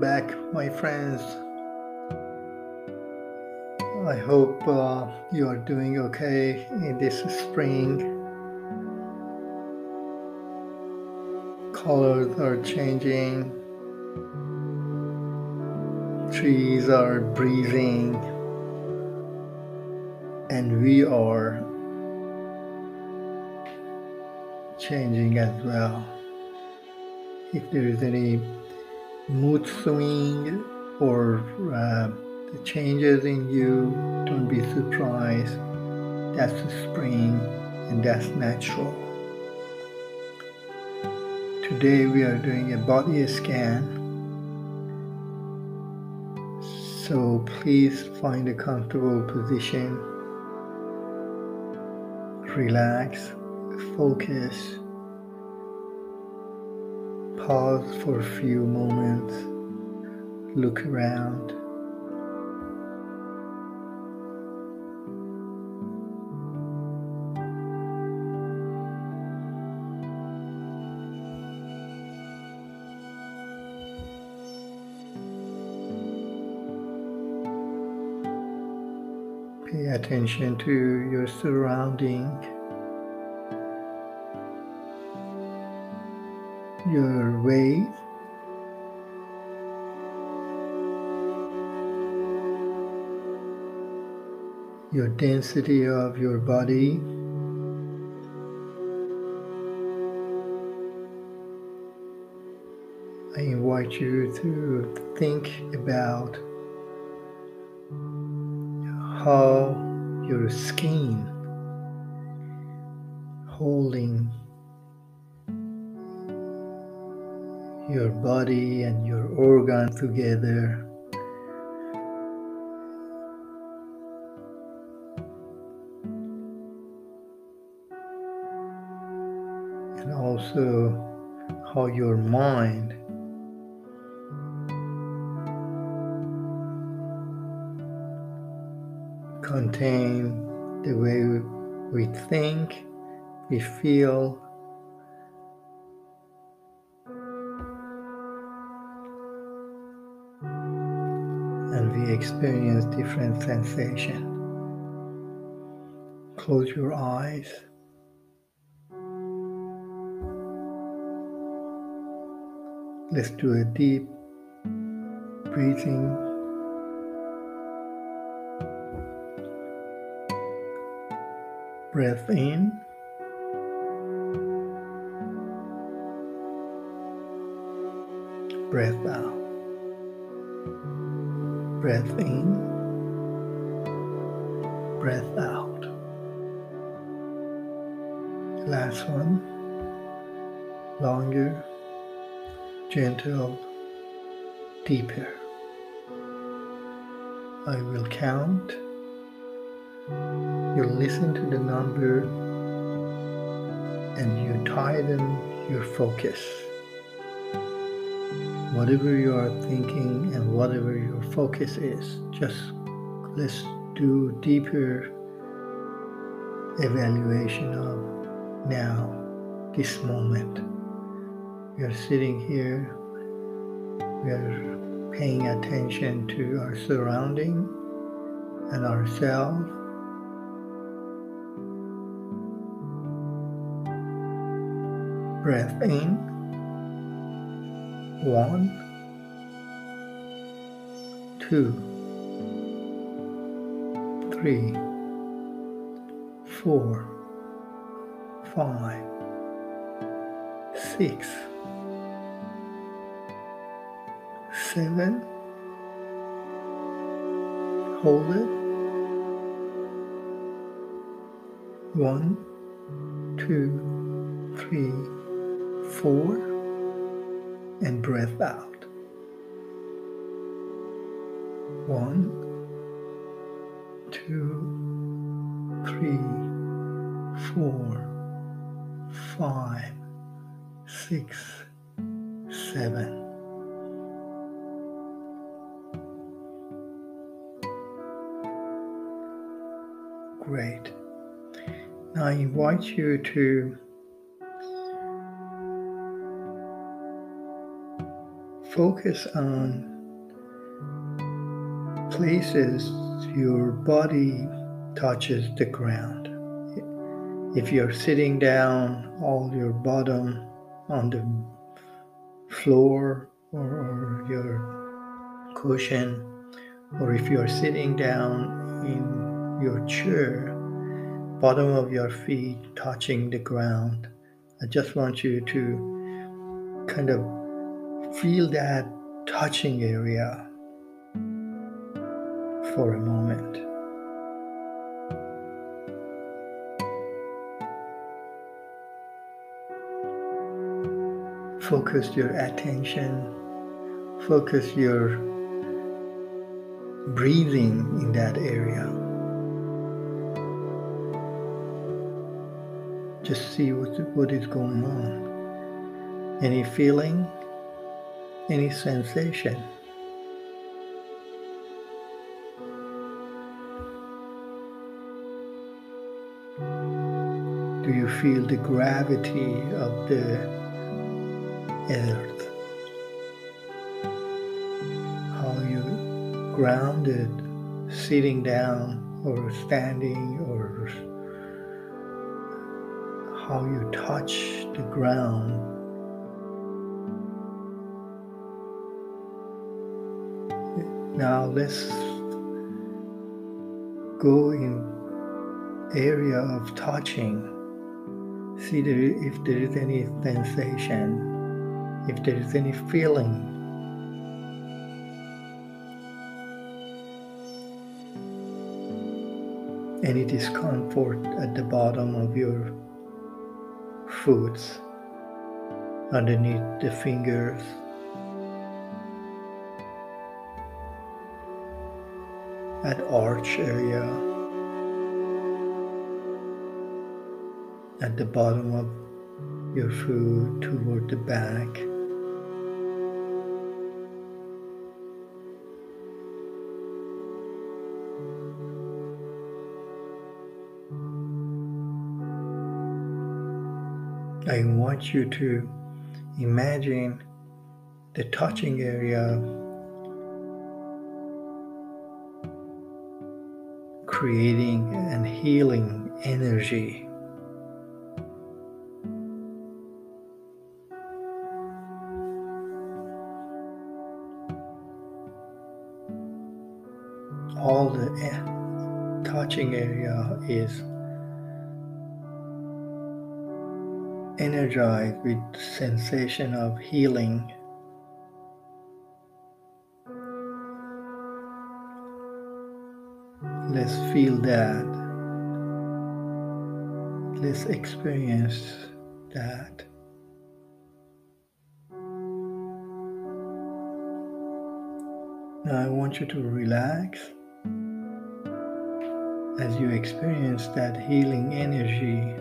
Back, my friends. I hope uh, you are doing okay in this spring. Colors are changing, trees are breathing, and we are changing as well. If there is any mood swing or uh, the changes in you, don't be surprised. That's the spring and that's natural. Today we are doing a body scan. So please find a comfortable position. Relax, focus Pause for a few moments, look around. Pay attention to your surrounding. Your weight. Your density of your body. I invite you to think about how your skin holding your body and your organ together. And also how your mind contain the way we think, we feel, experience different sensation. Close your eyes. Let's do a deep breathing. Breath in. Breath out breath in, breath out. Last one, longer, gentle, deeper. I will count. You listen to the number and you tighten your focus whatever you are thinking and whatever your focus is, just let's do deeper evaluation of now, this moment. We are sitting here, we are paying attention to our surrounding and ourselves. Breath in. One, two, three, four, five, six, seven. Hold it. One, two, three, four and breath out. One, two, three, four, five, six, seven. Great. Now I invite you to focus on places your body touches the ground. If you're sitting down, all your bottom on the floor or, or your cushion, or if you're sitting down in your chair, bottom of your feet touching the ground. I just want you to kind of feel that touching area for a moment. Focus your attention, focus your breathing in that area. Just see what, what is going on. Any feeling, any sensation. Do you feel the gravity of the earth? How you grounded sitting down or standing or how you touch the ground. Now let's go in area of touching see if there is any sensation, if there is any feeling. Any discomfort at the bottom of your foot, underneath the fingers. At arch area. at the bottom of your foot toward the back. I want you to imagine the touching area creating and healing energy. All the touching area is energized with sensation of healing let's feel that. Let's experience that. Now i want you to relax as you experience that healing energy,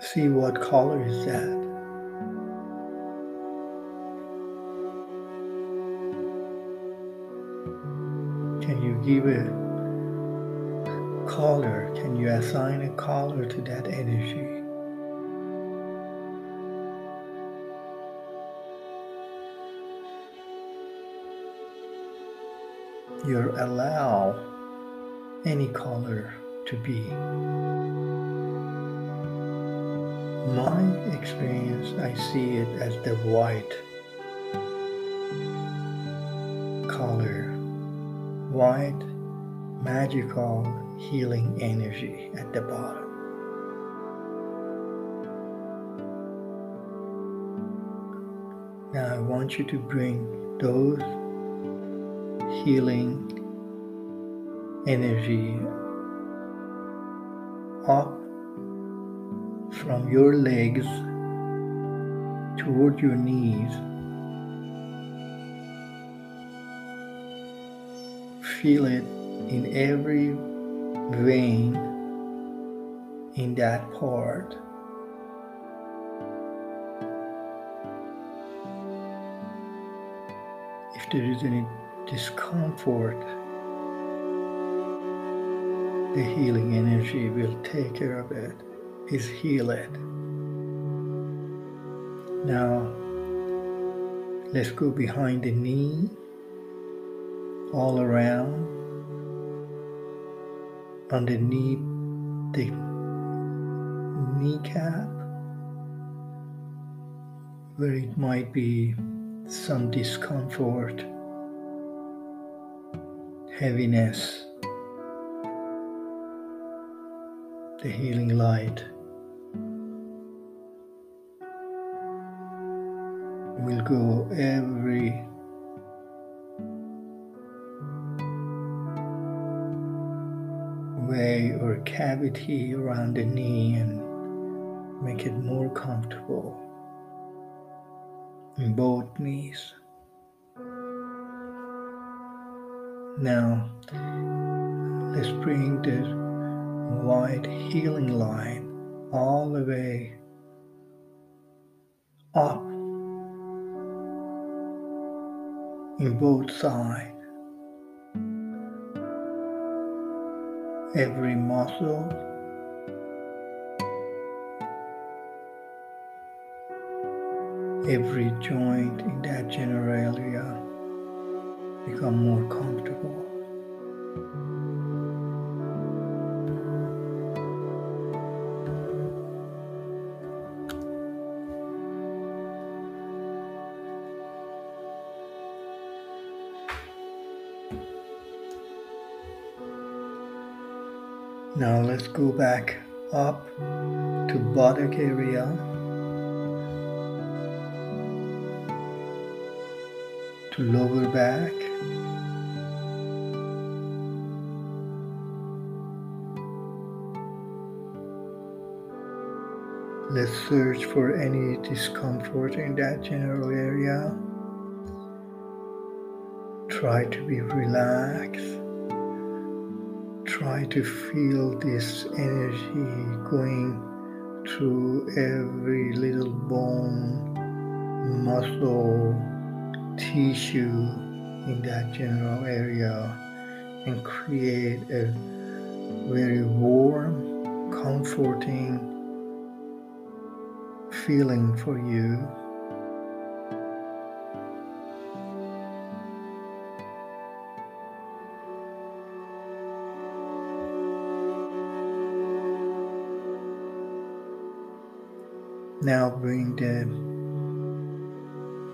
see what color is that. Give a color? Can you assign a color to that energy? you allow any color to be. My experience, I see it as the white color, white magical healing energy at the bottom. Now I want you to bring those healing energy up from your legs toward your knees. Feel it in every vein in that part. If there is any discomfort, the healing energy will take care of it, is heal it. Now, let's go behind the knee, all around, underneath the kneecap, where it might be some discomfort, heaviness. The healing light will go every or cavity around the knee and make it more comfortable in both knees. Now, let's bring the white healing line all the way up in both sides. Every muscle, every joint in that general area become more comfortable. Now let's go back up to buttock area. To lower back. Let's search for any discomfort in that general area. Try to be relaxed try to feel this energy going through every little bone, muscle, tissue in that general area and create a very warm, comforting feeling for you. Now bring the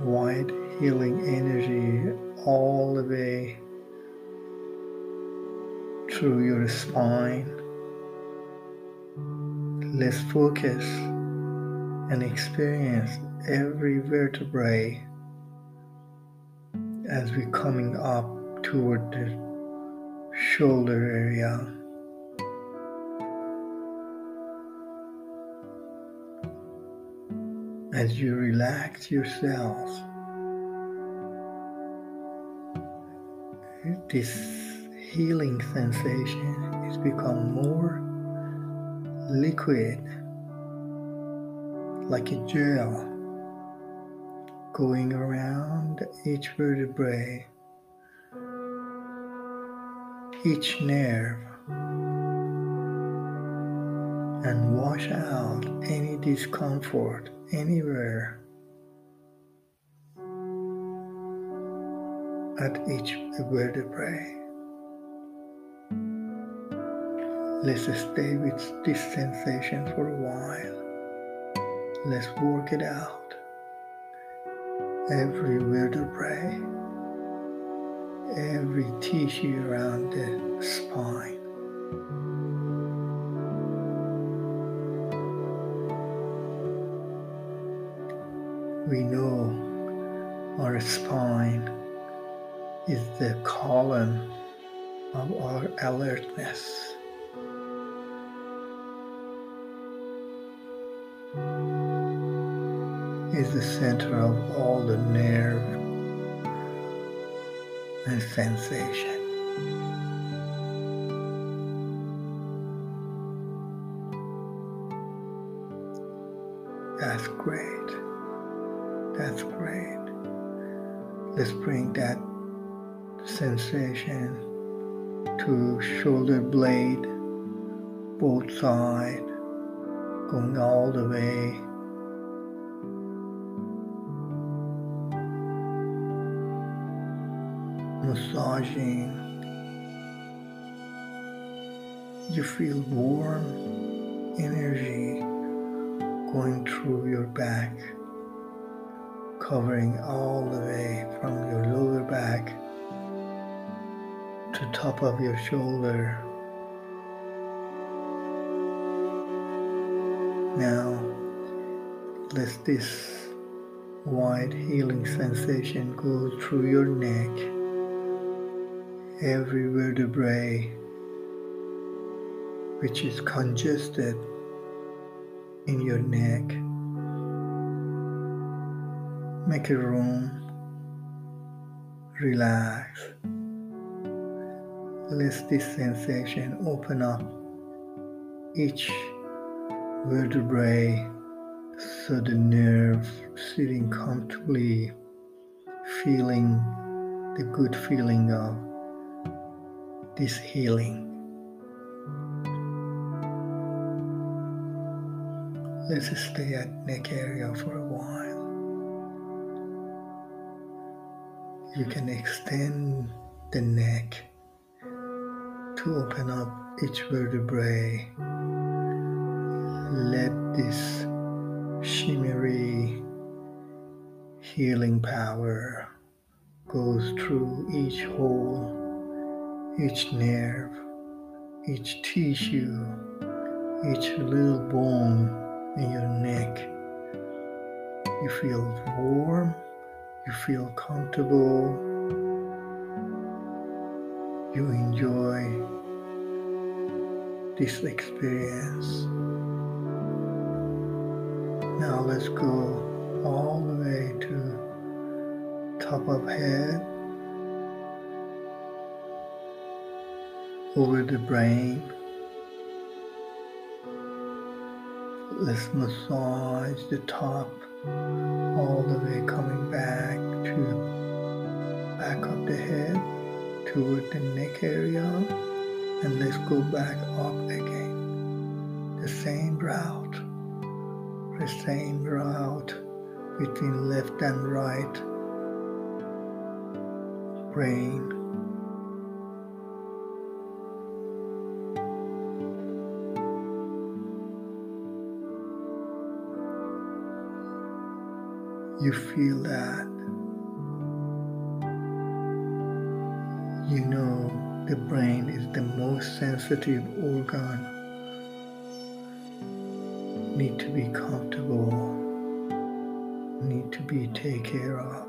white healing energy all the way through your spine. Let's focus and experience every vertebrae as we're coming up toward the shoulder area. As you relax yourselves. This healing sensation is become more liquid, like a gel going around each vertebrae, each nerve, and wash out any discomfort anywhere at each vertebrae. Let's stay with this sensation for a while. Let's work it out. Every vertebrae, every tissue around the spine. We know our spine is the column of our alertness. Is the center of all the nerve and sensation. Let's bring that sensation to shoulder blade, both side, going all the way. Massaging. You feel warm energy going through your back covering all the way from your lower back to top of your shoulder. Now, let this wide healing sensation go through your neck, every vertebrae which is congested in your neck. Make a room, relax. Let this sensation open up each vertebrae so the nerve sitting comfortably, feeling the good feeling of this healing. Let's stay at neck area for a while. You can extend the neck to open up each vertebrae. Let this shimmery healing power goes through each hole, each nerve, each tissue, each little bone in your neck. You feel warm, you feel comfortable, you enjoy this experience. Now let's go all the way to top of head, over the brain, Let's massage the top all the way coming back to back of the head toward the neck area and let's go back up again. The same route, the same route between left and right brain you feel that, you know the brain is the most sensitive organ. Need to be comfortable, need to be taken care of.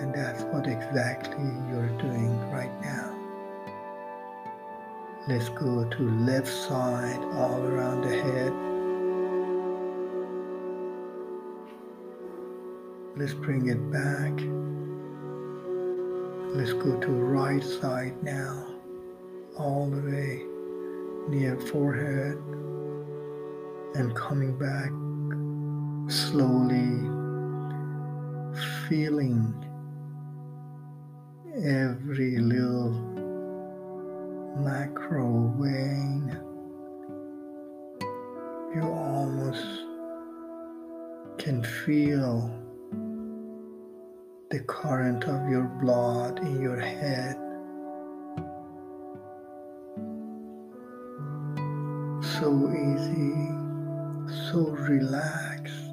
And that's what exactly you're doing right now. Let's go to left side all around the head. Let's bring it back. Let's go to right side now, all the way near forehead and coming back slowly, feeling every little macro vein. You almost can feel the current of your blood in your head. So easy, so relaxed.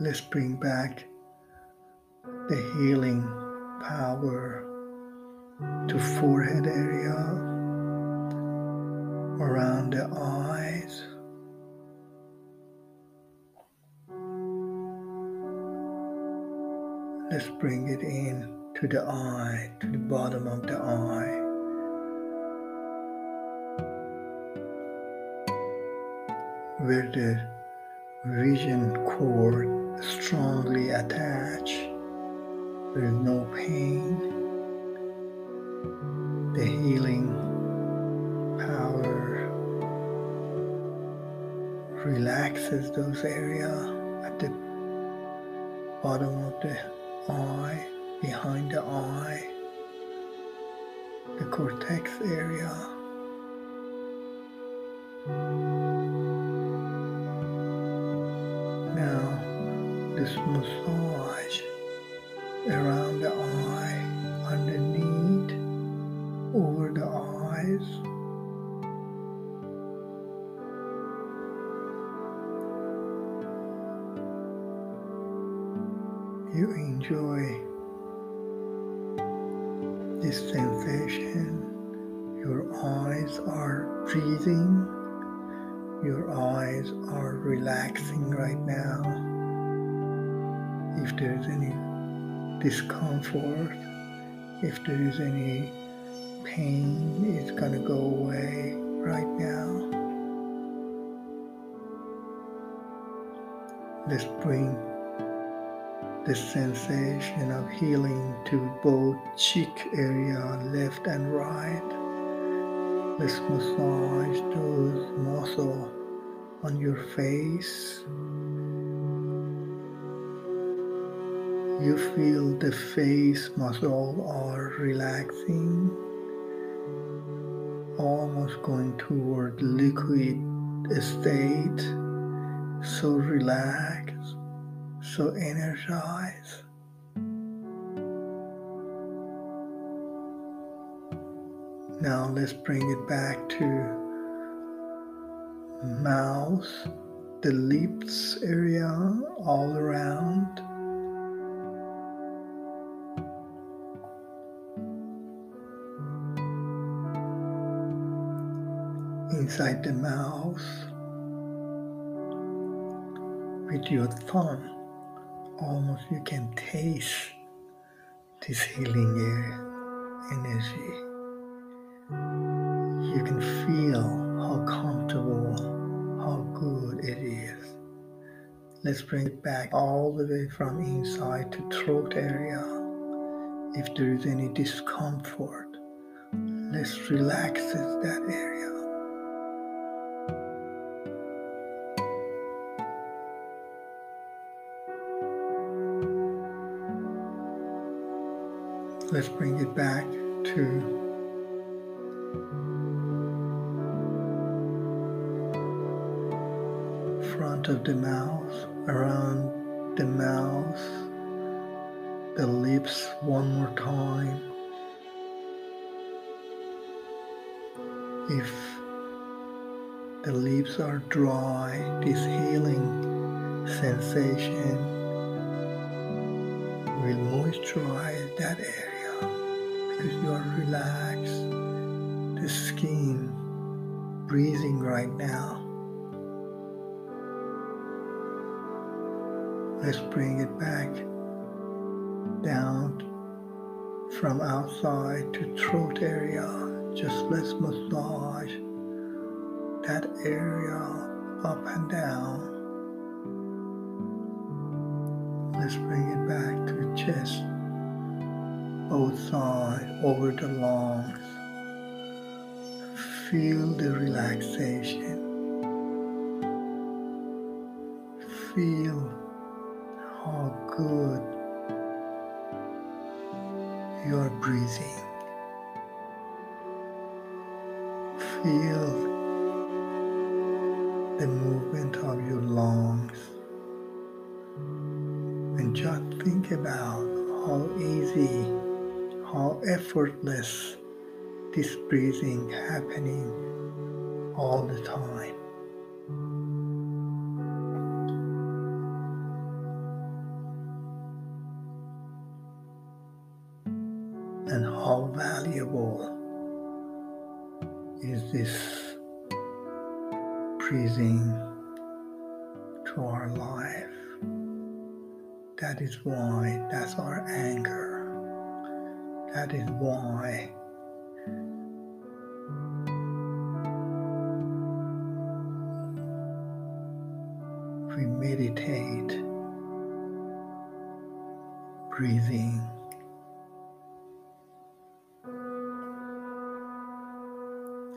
Let's bring back the healing power to forehead area, around the eyes. Let's bring it in to the eye, to the bottom of the eye. Where the vision cord strongly attached. There is no pain. The healing power relaxes those areas at the bottom of the eye, behind the eye, the cortex area. Now, this massage around the eye, underneath, over the eyes. You enjoy this sensation. Your eyes are breathing. Your eyes are relaxing right now. If there is any discomfort, if there is any pain, it's going to go away right now. Let's bring the sensation of healing to both cheek area, left and right. Let's massage those muscles on your face. You feel the face muscle are relaxing, almost going toward liquid state, so relaxed so energize. Now let's bring it back to mouth, the lips area all around. Inside the mouth with your thumb almost you can taste this healing air energy. You can feel how comfortable, how good it is. Let's bring it back all the way from inside to throat area. If there is any discomfort, let's relax that area. Let's bring it back to front of the mouth, around the mouth, the lips one more time. If the lips are dry, this healing sensation will moisturize that area because you are relaxed. The skin breathing right now. Let's bring it back down from outside to throat area. Just let's massage that area up and down. Let's bring it back to chest both sides over the lungs. Feel the relaxation. Feel how good you are breathing. Feel the movement of your lungs. And just think about how easy how effortless this breathing happening all the time. We meditate, breathing.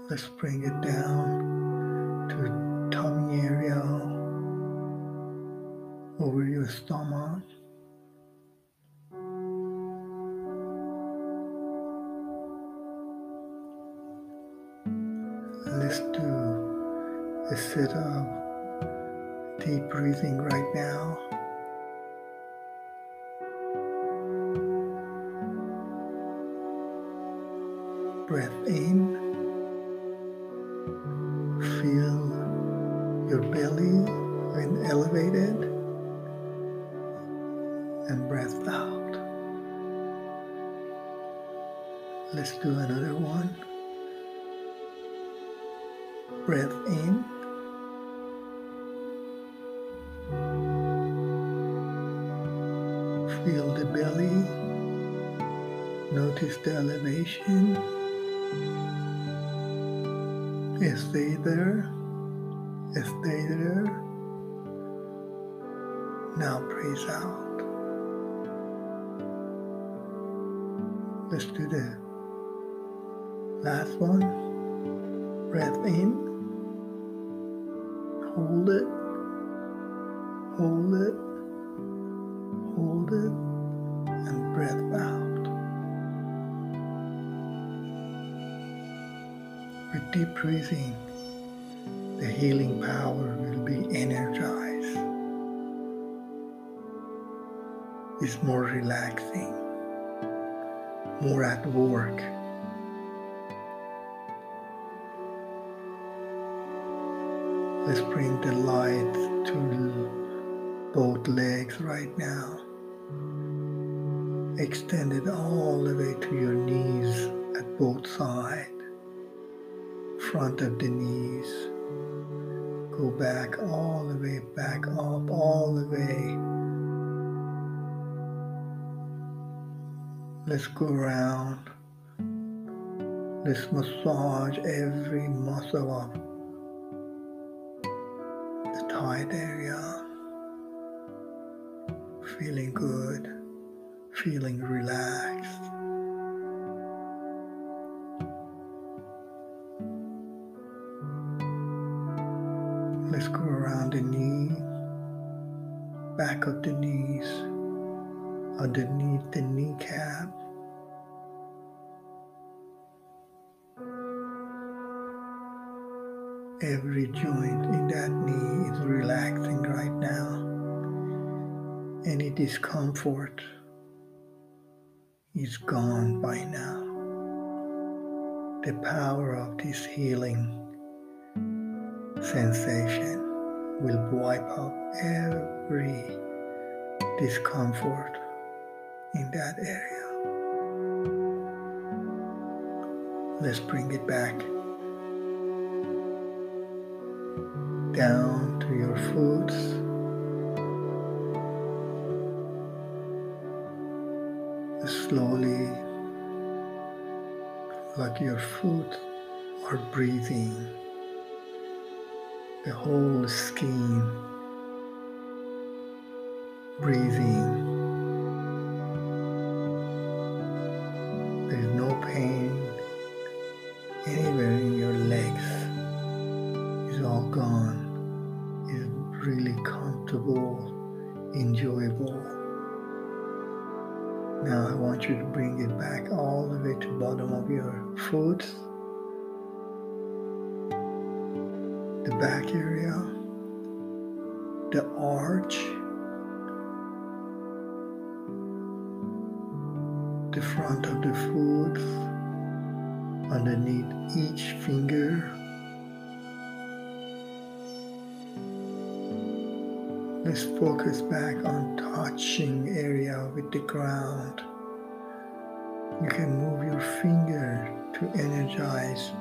Let's bring it down to tummy area over your stomach. Let's do a sit up, deep breathing right now. Breath in. Notice the elevation. Stay there. Stay there. Now breathe out. Let's do the last one. Breath in. Hold it. Hold it. Deep breathing, the healing power will be energized. It's more relaxing, more at work. Let's bring the light to both legs right now. Extend it all the way to your knees at both sides front of the knees. Go back all the way, back up all the way. Let's go around. Let's massage every muscle of the tight area. Feeling good, feeling relaxed. Back of the knees, underneath the kneecap. Every joint in that knee is relaxing right now. Any discomfort is gone by now. The power of this healing sensation will wipe out every discomfort in that area. Let's bring it back down to your foot. Slowly, like your foot are breathing the whole skin, breathing. The front of the foot, underneath each finger. Let's focus back on touching area with the ground. You can move your finger to energize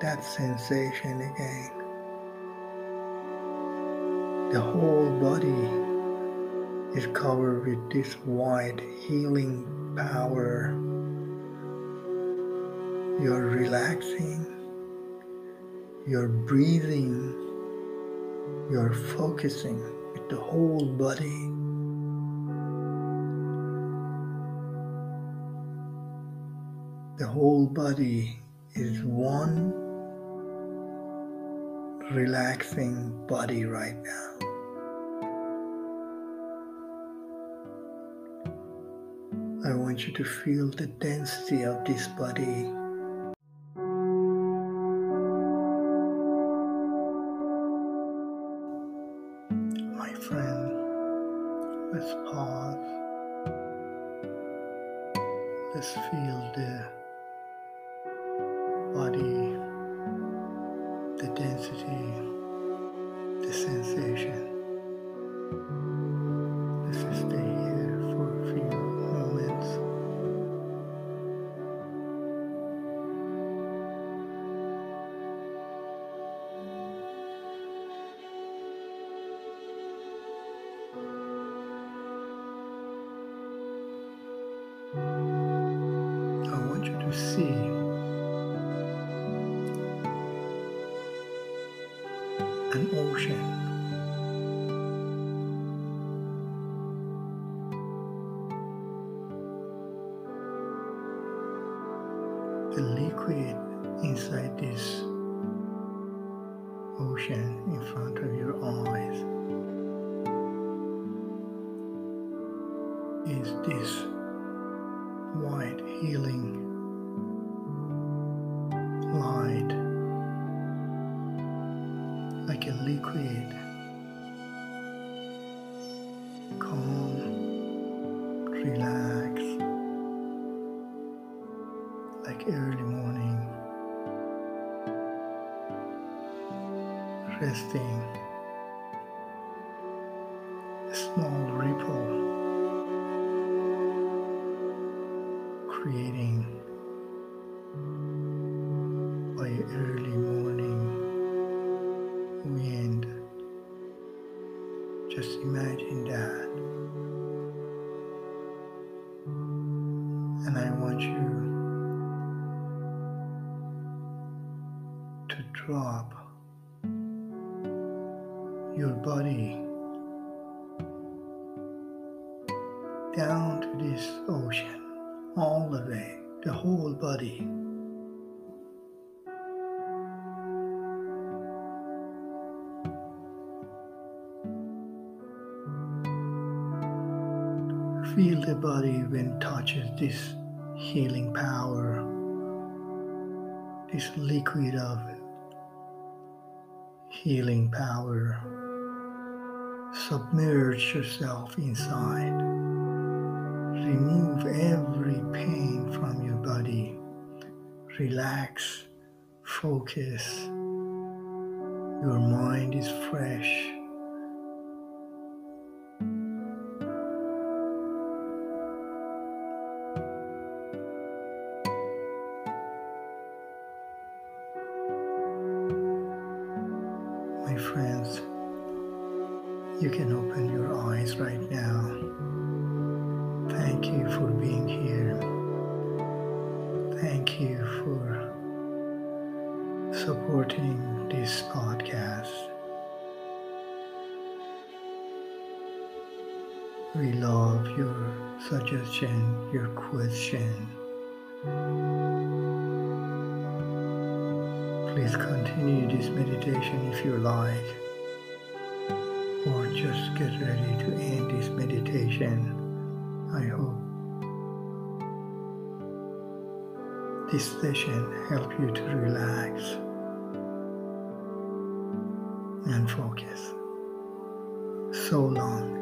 that sensation again the whole body is covered with this white healing power. You're relaxing, you're breathing, you're focusing with the whole body. The whole body is one relaxing body right now. I want you to feel the density of this body. My friend, let's pause. Let's feel the body, the density, the sensation. Is this white healing light like a liquid all the way, the whole body. Feel the body when touches this healing power, this liquid of healing power. Submerge yourself inside. Remove every pain from your body. Relax. Focus. Your mind is fresh. Supporting this podcast. We love your suggestion, your question. Please continue this meditation if you like, or just get ready to end this meditation. I hope this session help you to relax and focus. So long.